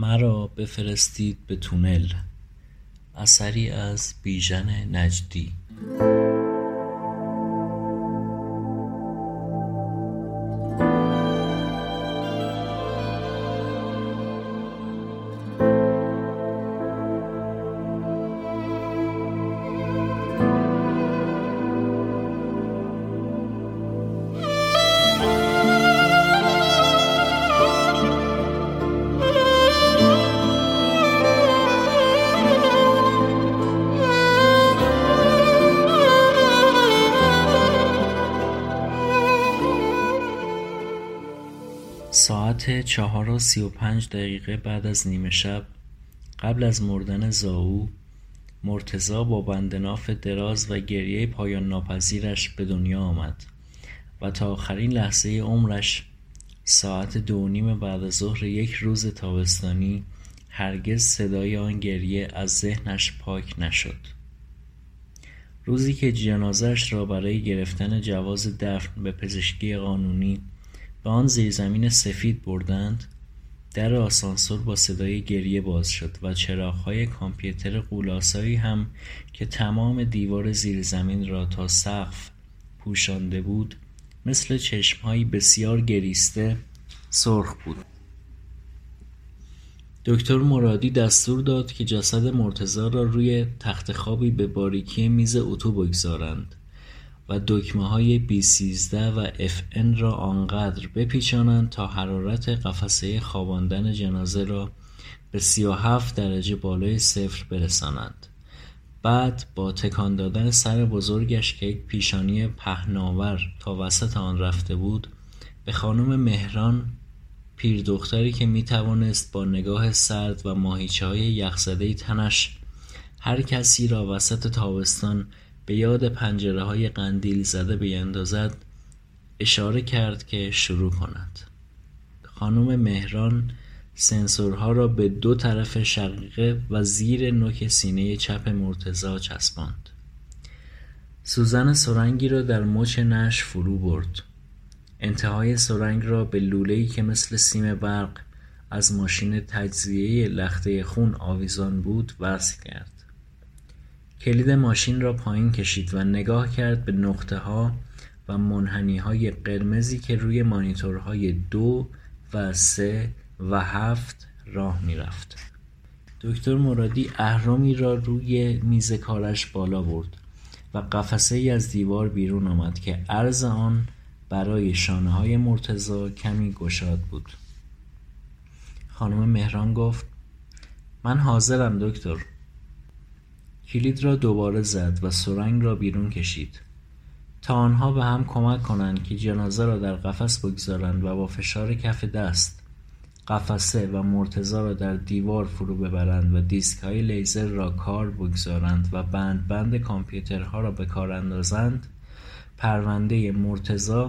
مرا بفرستید به تونل. اثری از بیژن نجدی. ساعت چهار و سی و پنج دقیقه بعد از نیمه شب قبل از مردن زاو مرتضی با بند ناف دراز و گریهی پایان ناپذیرش به دنیا آمد و تا آخرین لحظه عمرش ساعت دو نیم بعدازظهر یک روز تابستانی هرگز صدای آن گریه از ذهنش پاک نشد. روزی که جنازهاش را برای گرفتن جواز دفن به پزشکی قانونی به آن زیرزمین سفید بردند. در آسانسور با صدای گریه باز شد و چراغهای کامپیوتر غولآسایی هم که تمام دیوار زیرزمین را تا سقف پوشانده بود مثل چشمهایی بسیار گریسته سرخ بود. دکتر مرادی دستور داد که جسد مرتضی را روی تختخوابی به باریکی میز اتو بگذارند. و دکمههای بی سیزده و اف ان را آنقدر بپیچانند تا حرارت قفسه خواباندن جنازه را به سی و هفت درجه بالای صفر برسانند. بعد با تکان دادن سر بزرگش که یک پیشانی پهناور تا وسط آن رفته بود به خانم مهران پیردختری که می‌توانست با نگاه سرد و ماهیچههای یخزدهی تنش هر کسی را وسط تابستان به یاد پنجرههای قندیل زده بیندازد اشاره کرد که شروع کند. خانم مهران سنسورها را به دو طرف شقیقه و زیر نوک سینه چپ مرتضی چسباند. سوزن سرنگی را در مچ نعش فرو برد. انتهای سرنگ را به لولهای که مثل سیم برق از ماشین تجزیهی لخته خون آویزان بود وصل کرد. کلید ماشین را پایین کشید و نگاه کرد به نقطهها و منحنیهای قرمزی که روی مانیتورهای دو و سه و هفت راه می‌رفت. دکتر مرادی اهرامی را روی میز کارش بالا برد و قفسه ای از دیوار بیرون آمد که عرض آن برای شانه های مرتضی کمی گشاد بود. خانم مهران گفت من حاضرم دکتر. کلید را دوباره زد و سرنگ را بیرون کشید. تا آنها به هم کمک کنند که جنازه را در قفس بگذارند و با فشار کف دست قفسه و مرتضی را در دیوار فرو ببرند و دیسک های لیزر را کار بگذارند و بند بند کامپیوترها را به کار اندازند پرونده مرتضی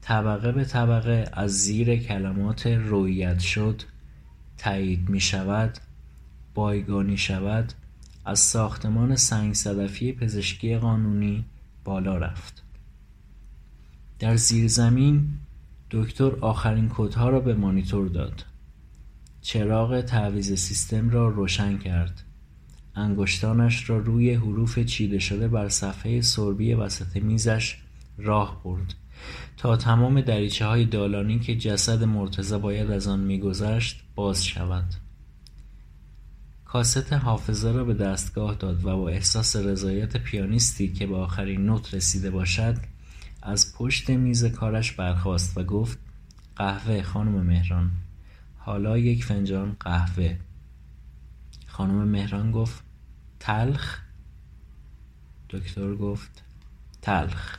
طبقه به طبقه از زیر کلمات رویت شد تایید می شود بایگانی شود از ساختمان سنگ صدفی پزشکی قانونی بالا رفت. در زیرزمین دکتر آخرین کدها را به مانیتور داد. چراغ تعویض سیستم را روشن کرد. انگشتانش را روی حروف چیده شده بر صفحه سربی وسط میزش راه برد. تا تمام دریچه های دالانی که جسد مرتضی باید از آن میگذشت باز شود. کاست حافظه را به دستگاه داد و با احساس رضایت پیانیستی که به آخرین نوت رسیده باشد از پشت میز کارش برخاست و گفت قهوه خانم مهران. حالا یک فنجان قهوه. خانم مهران گفت تلخ؟ دکتر گفت تلخ.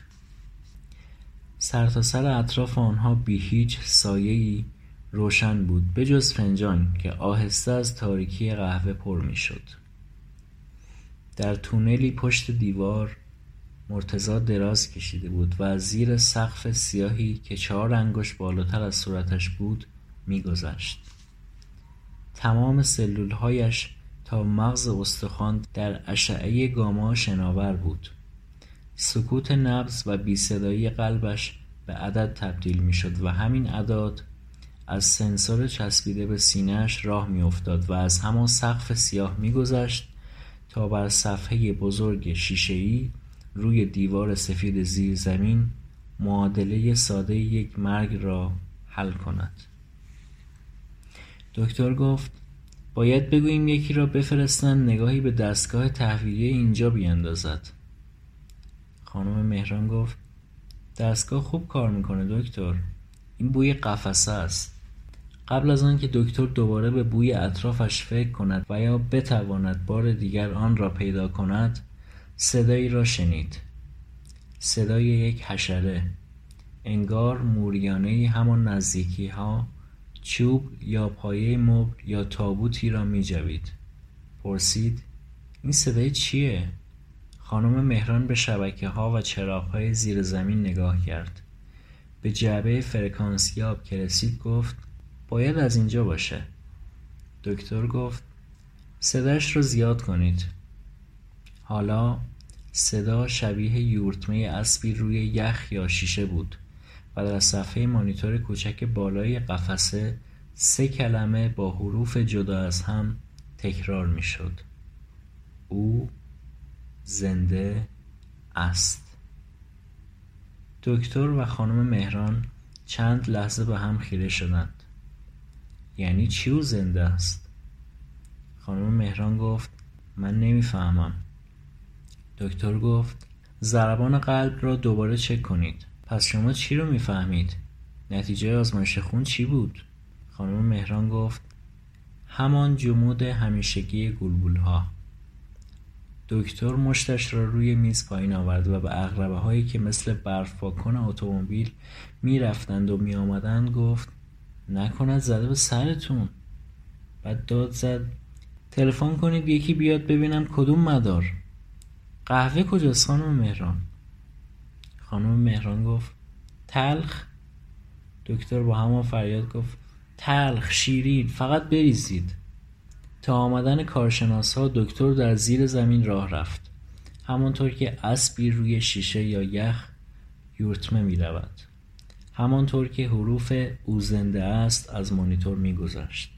سرتاسر اطراف آنها بی هیچ سایهای روشن بود بجز فنجان که آهسته از تاریکی قهوه پر می‌شد. در تونلی پشت دیوار مرتضی دراز کشیده بود و زیر سقف سیاهی که چهار انگشت بالاتر از صورتش بود میگذشت. تمام سلولهایش تا مغز استخوان در اشعه گاما شناور بود. سکوت نبض و بیصدایی قلبش به عدد تبدیل می‌شد و همین اعداد از سنسور چسبیده به سینهاش راه میافتاد و از همان سقف سیاه میگذشت تا بر صفحه بزرگ شیشهای روی دیوار سفید زیرزمین معادله ساده یک مرگ را حل کند. دکتر گفت باید بگوییم یکی را بفرستند نگاهی به دستگاه تحویلی اینجا بیاندازد. خانم مهران گفت دستگاه خوب کار می‌کنه دکتر. این بوی قفسه است. قبل از آنکه دکتر دوباره به بوی اطرافش فکر کند و یا بتواند بار دیگر آن را پیدا کند صدایی را شنید. صدای یک حشره. انگار موریانهای همان نزدیکیها چوب یا پایه مبل یا تابوتی را میجوید. پرسید این صدای چیه؟ خانم مهران به شبکهها و چراغهای زیر زمین نگاه کرد. به جعبه فرکانسیاب که رسید گفت باید از اینجا باشه. دکتر گفت صداش رو زیاد کنید. حالا صدا شبیه یورتمه اسبی روی یخ یا شیشه بود و در صفحه مانیتور کوچک بالای قفسه سه کلمه با حروف جدا از هم تکرار می‌شد. او زنده است. دکتر و خانم مهران چند لحظه به هم خیره شدند. یعنی چی او زنده است؟ خانم مهران گفت من نمی‌فهمم. دکتر گفت ضربان قلب را دوباره چک کنید. پس شما چی رو می‌فهمید؟ نتیجه آزمایش خون چی بود؟ خانم مهران گفت همان جمود همیشگی گلبولها. دکتر مشتش را روی میز پایین آورد و به اغربه هایی که مثل برف پاکن اتومبیل می‌رفتند و میآمدند گفت نکند زده به سرتون. بعد داد زد تلفن کنید یکی بیاد ببینم کدوم مدار. قهوه کجاست خانم مهران؟ خانم مهران گفت تلخ. دکتر با همان فریاد گفت تلخ شیرین فقط بریزید. تا آمدن کارشناس ها دکتر در زیر زمین راه رفت. همانطور که اسبی روی شیشه یا یخ یورتمه می رود همانطور که حروف او زنده است از مانیتور می گذشت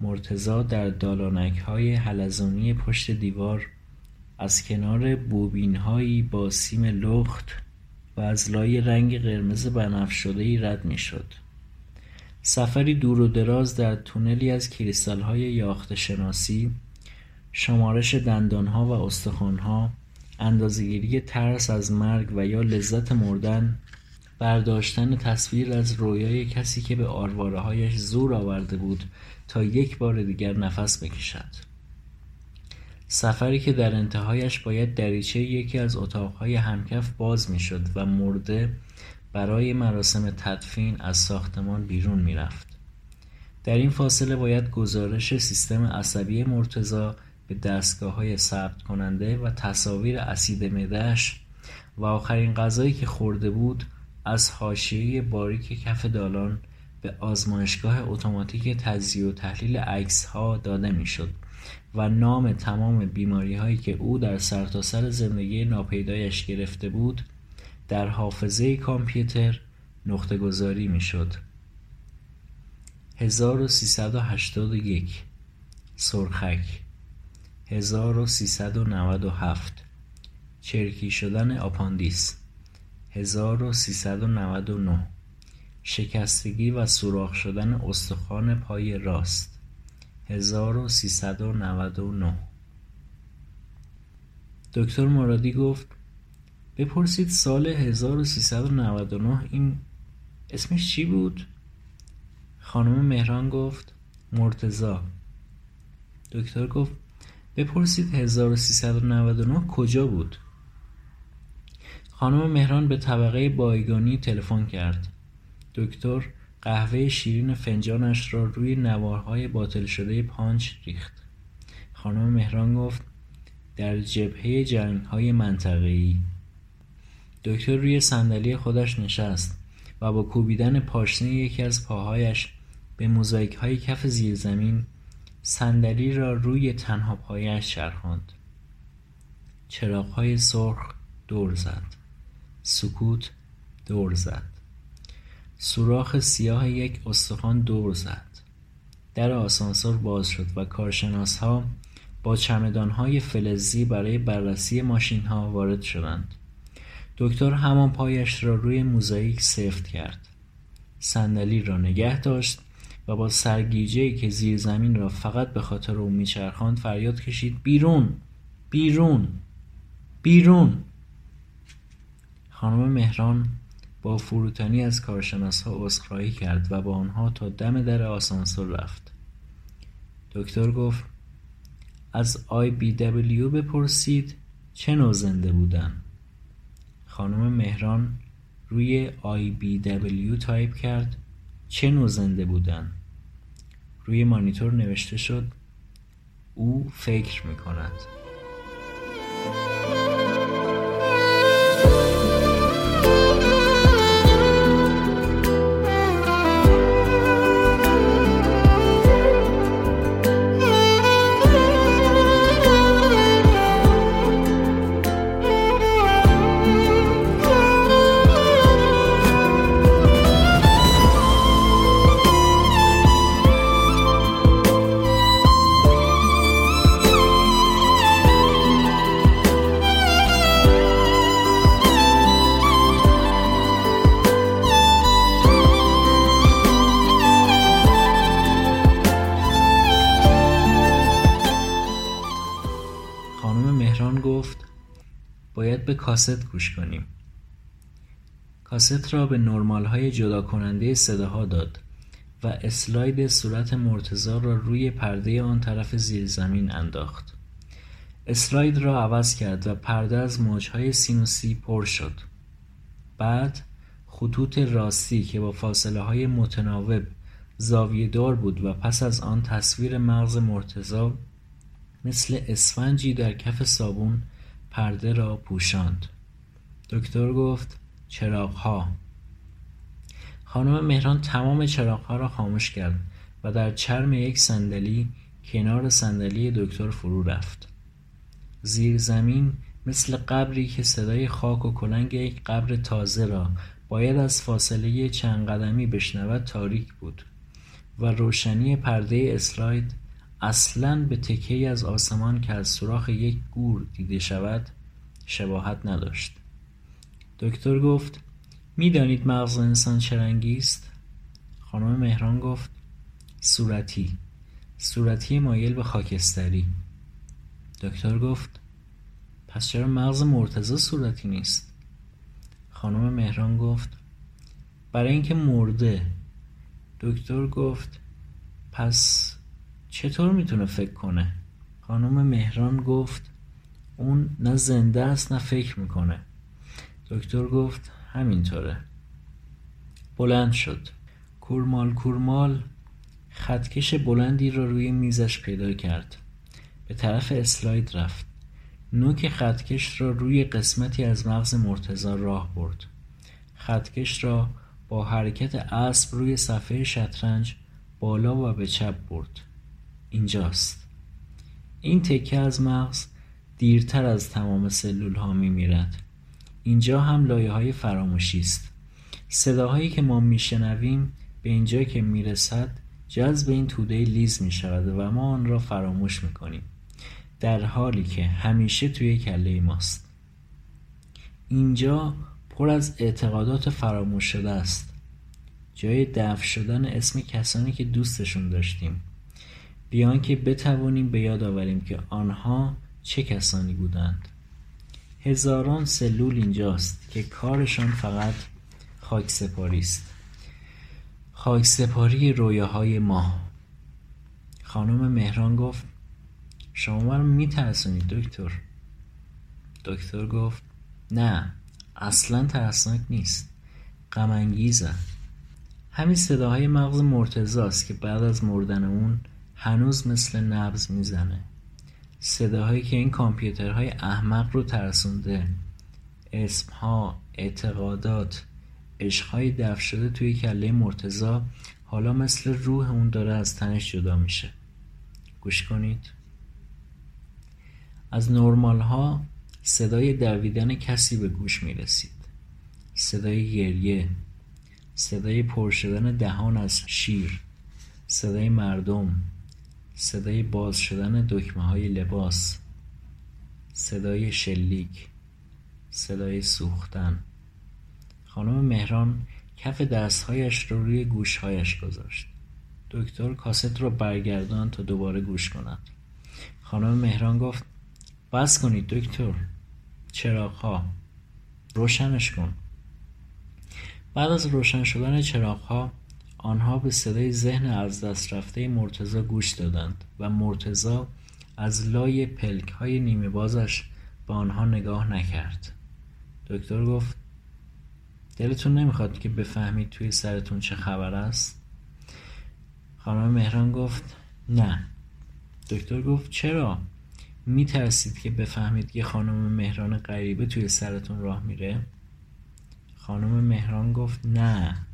مرتزا در دالانک های حلزونی پشت دیوار از کنار بوبین هایی با سیم لخت و از لای رنگ قرمز بنفش ای رد می شد. سفری دور و دراز در تونلی از کریستال های یاخت شناسی شمارش دندان ها و استخوان ها اندازهگیری ترس از مرگ و یا لذت مردن برداشتن تصویر از رویای کسی که به آرواره هایش زور آورده بود تا یک بار دیگر نفس بکشد. سفری که در انتهایش باید دریچه یکی از اتاقهای همکف باز می‌شد و مرده برای مراسم تدفین از ساختمان بیرون می‌رفت. در این فاصله باید گزارش سیستم عصبی مرتزا به دستگاه های ثبت کننده و تصاویر اسید مدهش و آخرین غذایی که خورده بود از حاشیه باریک کف دالان به آزمایشگاه اتوماتیک تجزیه و تحلیل عکس ها داده می‌شد و نام تمام بیماریهایی که او در سرتاسر زندگی ناپیدایش گرفته بود در حافظه کامپیوتر نقطه گذاری می شد 1381 سرخک 1397 چرکی شدن آپاندیس. 1399 شکستگی و سوراخ شدن استخوان پای راست هزار و سیصد و نود و نه دکتر مرادی گفت بپرسید سال 1399 این اسمش چی بود؟ خانم مهران گفت مرتزا دکتر گفت بپرسید 1399 کجا بود؟ خانم مهران به طبقه بایگانی تلفن کرد. دکتر قهوه شیرین فنجانش را روی نوارهای باطل شده پانچ ریخت. خانم مهران گفت در جبهه جنگهای منطقه‌ای. دکتر روی صندلی خودش نشست و با کوبیدن پاشنه یکی از پاهایش به موزاییک های کف زیرزمین صندلی را روی تنها پایش چرخاند. چراغهای سرخ دور زد. سکوت دور زد. سوراخ سیاه یک استخوان دور زد. در آسانسور باز شد و کارشناسها با چمدانهای فلزی برای بررسی ماشینها وارد شدند. دکتر همان پایش را روی موزاییک سفت کرد. صندلی را نگه داشت و با سرگیجهای که زیر زمین را فقط به خاطر او میچرخاند فریاد کشید بیرون! بیرون! بیرون! خانم مهران با فروتنی از کارشناسها عذرخواهی کرد و با آنها تا دم در آسانسور رفت. دکتر گفت از IBW بپرسید چه نوع زنده بودن؟ خانم مهران روی IBW تایپ کرد چه نوع زنده بودن؟ روی مانیتور نوشته شد او فکر می کند کاست گوش کنیم. کاست را به نرمال های جدا کننده صداها داد و اسلاید صورت مرتزا را روی پرده آن طرف زیر زمین انداخت. اسلاید را عوض کرد و پرده از موجهای سینوسی پر شد. بعد خطوط راستی که با فاصله های متناوب زاویه دار بود و پس از آن تصویر مغز مرتزا مثل اسفنجی در کف صابون پرده را پوشاند. دکتر گفت چراغها. خانم مهران تمام چراغها را خاموش کرد و در چرم یک صندلی کنار صندلی دکتر فرو رفت. زیر زمین مثل قبری که صدای خاک و کلنگ یک قبر تازه را باید از فاصله چند قدمی بشنود تاریک بود و روشنی پرده اسلاید اصلا به تکهای از آسمان که از سوراخ یک گور دیده شود شباهت نداشت. دکتر گفت می‌دانید مغز انسان چه رنگی است؟ خانم مهران گفت صورتی. صورتی مایل به خاکستری. دکتر گفت پس چرا مغز مرتضی صورتی نیست؟ خانم مهران گفت برای اینکه مرده. دکتر گفت پس چطور می‌تونه فکر کنه؟ خانم مهران گفت اون نه زنده است نه فکر می‌کنه. دکتر گفت همینطوره. بلند شد. کورمال کورمال خطکش بلندی را روی میزش پیدا کرد. به طرف اسلاید رفت. نوک خطکش را روی قسمتی از مغز مرتزا راه برد. خطکش را با حرکت اسب روی صفحه شطرنج بالا و به چپ برد. اینجاست این تکه از مغز دیرتر از تمام سلول ها می میرد. اینجا هم لایه های فراموشی است. صداهایی که ما میشنویم به اینجا که می‌رسد جذب این توده لیز می شود و ما آن را فراموش می کنیم. در حالی که همیشه توی کله ماست. اینجا پر از اعتقادات فراموش شده است. جای دفع شدن اسم کسانی که دوستشون داشتیم. بیان که بتوانیم به یاد آوریم که آنها چه کسانی بودند. هزاران سلول اینجاست که کارشان فقط خاک سپاری است. خاک سپاری رویاهای ما. خانم مهران گفت شما مرا میترسونید دکتر. دکتر گفت نه اصلا ترسناک نیست. غم همین صداهای مغز مرتزاست که بعد از مردن اون هنوز مثل نبز می‌زنه. صداهایی که این کامپیوترهای احمق رو ترسونده. اسمها اعتقادات عشقهای دفع شده توی کله مرتزا حالا مثل روح اون داره از تنش جدا میشه. گوش کنید. از نرمال ها صدای دویدن کسی به گوش می‌رسید. صدای گریه صدای پر شدن دهان از شیر صدای مردم. صدای باز شدن دکمه های لباس صدای شلیک صدای سوختن. خانم مهران کف دستهایش رو روی گوشهایش گذاشت. دکتر کاست رو برگردان تا دوباره گوش کند خانم مهران گفت بس کنید دکتر. چراغها. روشنش کن. بعد از روشن شدن چراغها آنها به صدای ذهن از دست رفته مرتزا گوش دادند و مرتزا از لای پلک های نیمه بازش به آنها نگاه نکرد. دکتر گفت دلتون نمی‌خواد که بفهمید توی سرتون چه خبر است؟ خانم مهران گفت نه. دکتر گفت چرا؟ میترسید که بفهمید که خانم مهران غریبه توی سرتون راه میره؟ خانم مهران گفت نه.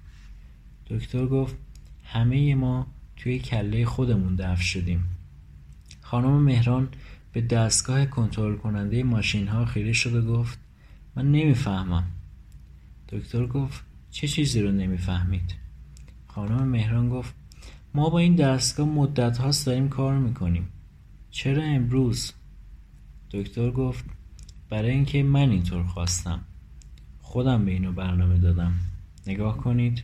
دکتر گفت همه ما توی کله خودمون دفن شدیم. خانم مهران به دستگاه کنترل کننده ماشین ها خیره شد و گفت من نمی‌فهمم. دکتر گفت چه چیزی رو نمی‌فهمید؟ خانم مهران گفت ما با این دستگاه مدت هاست داریم کار می‌کنیم. چرا امروز؟ دکتر گفت برای اینکه من اینطور خواستم. خودم به اینو برنامه دادم. نگاه کنید.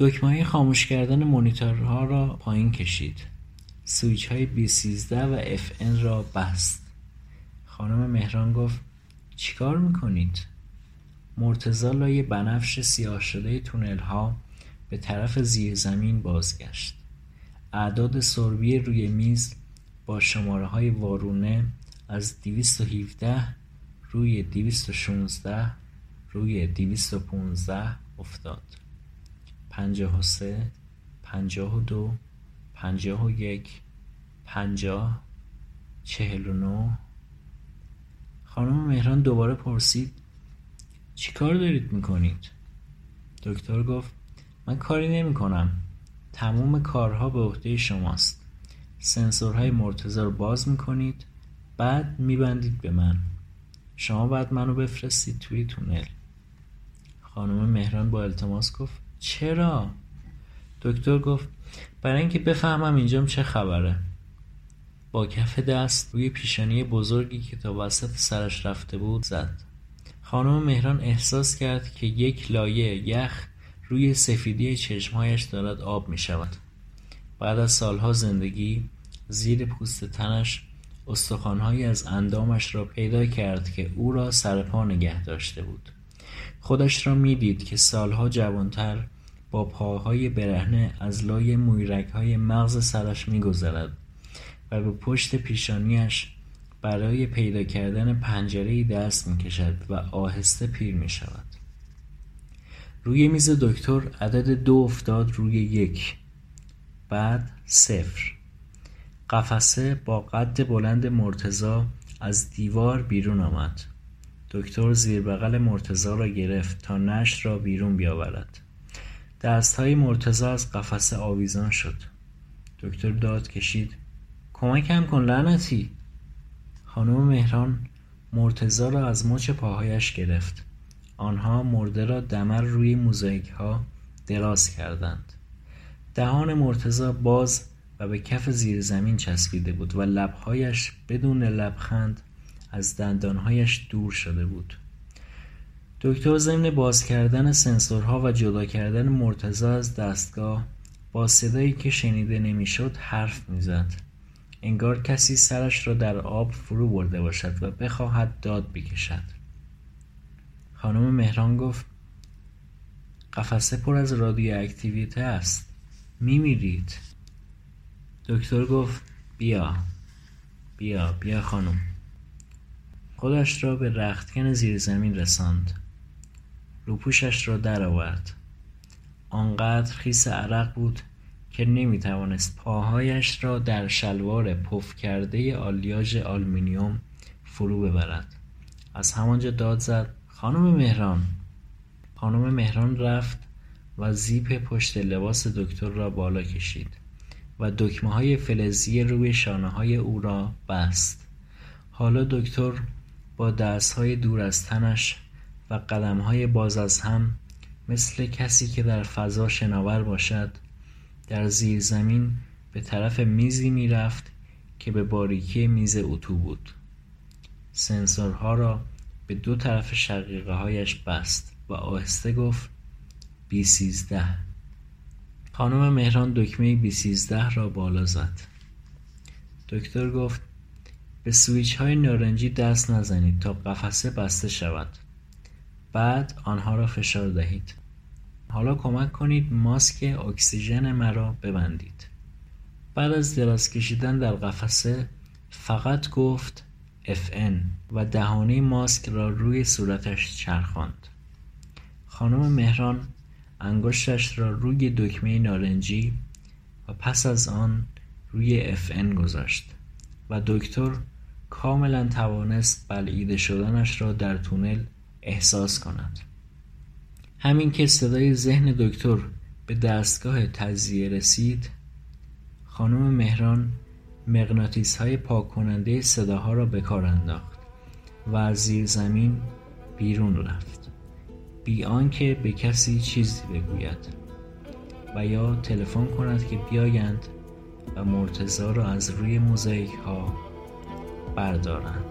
دکمه خاموش کردن مونیتورها را پایین کشید. سویچ های B13 و FN را بست. خانم مهران گفت چیکار می‌کنید؟ مرتزا لای بنفش سیاه شده تونل ها به طرف زیر زمین بازگشت. اعداد سربی روی میز با شماره های وارونه از 217 روی 216 روی 215 افتاد. پنجاه و سه پنجاه و دو پنجاه و یک پنجاه چهل و نو خانم مهران دوباره پرسید چی کار دارید می‌کنید؟ دکتر گفت من کاری نمی کنم تموم کارها به عهده شماست. سنسورهای مرتضی رو باز می‌کنید بعد میبندید به من. شما بعد منو بفرستید توی تونل. خانم مهران با التماس گفت چرا؟ دکتر گفت برای اینکه بفهمم اینجام چه خبره. با کف دست روی پیشانی بزرگی که تا وسط سرش رفته بود زد. خانم مهران احساس کرد که یک لایه یخ روی سفیدی چشمهایش دارد آب می شود بعد از سالها زندگی زیر پوست تنش استخوانهایی از اندامش را پیدا کرد که او را سرپا نگه داشته بود. خودش را می‌دید که سالها جوانتر با پاهای برهنه از لای مویرگهای مغز سرش میگذرد و به پشت پیشانیش برای پیدا کردن پنجره دست می‌کشد و آهسته پیر می‌شود. روی میز دکتر عدد دو افتاد روی یک بعد صفر. قفسه با قد بلند مرتزا از دیوار بیرون آمد. دکتر زیر بغل مرتزا را گرفت تا نشت را بیرون بیاورد. دستهای مرتزا از قفسه آویزان شد. دکتر داد کشید کمکم کن لعنتی. خانم مهران مرتزا را از مچ پاهایش گرفت. آنها مرده را دمر روی موزاییک ها دراز کردند. دهان مرتزا باز و به کف زیر زمین چسبیده بود و لبهایش بدون لبخند از دندانهایش دور شده بود. دکتر ضمن باز کردن سنسورها و جدا کردن مرتزا از دستگاه با صدایی که شنیده نمی‌شد حرف می‌زد. انگار کسی سرش را در آب فرو برده باشد و بخواهد داد بکشد. خانم مهران گفت قفسه پر از رادیواکتیویته است. میمیرید. دکتر گفت بیا. بیا بیا خانم. خودش را به رختکن زیر زمین رساند. روپوشش را درآورد آنقدر خیس عرق بود که نمی‌توانست پاهایش را در شلوار پف کرده آلیاژ آلومینیوم فرو ببرد. از همانجا داد زد خانم مهران. خانم مهران رفت و زیپ پشت لباس دکتر را بالا کشید و دکمه های فلزی روی شانه های او را بست. حالا دکتر با های دور از تنش و های باز از هم مثل کسی که در فضا شناور باشد در زیر زمین به طرف میزی می‌رفت که به باریکی میز اتو بود. سنسورها را به دو طرف شقیقه هایش بست و آهسته گفت بی سیزده. خانم مهران دکمه بی سیزده را بالا زد. دکتر گفت به سویچ های نارنجی دست نزنید تا قفسه بسته شود. بعد آنها را فشار دهید. حالا کمک کنید ماسک اکسیژن مرا ببندید. بعد از دراز کشیدن در قفسه فقط گفت FN و دهانه ماسک را روی صورتش چرخاند. خانم مهران انگشتش را روی دکمه نارنجی و پس از آن روی FN گذاشت. و دکتر کاملا توانست بلعیده شدنش را در تونل احساس کند. همین که صدای ذهن دکتر به دستگاه تجزیه رسید خانم مهران مغناطیس های پاک کننده صداها را به کار انداخت و از زیر زمین بیرون رفت. بی آنکه به کسی چیزی بگوید و یا تلفن کند که بیایند و مرتزا را از روی موزاییک ها بردارند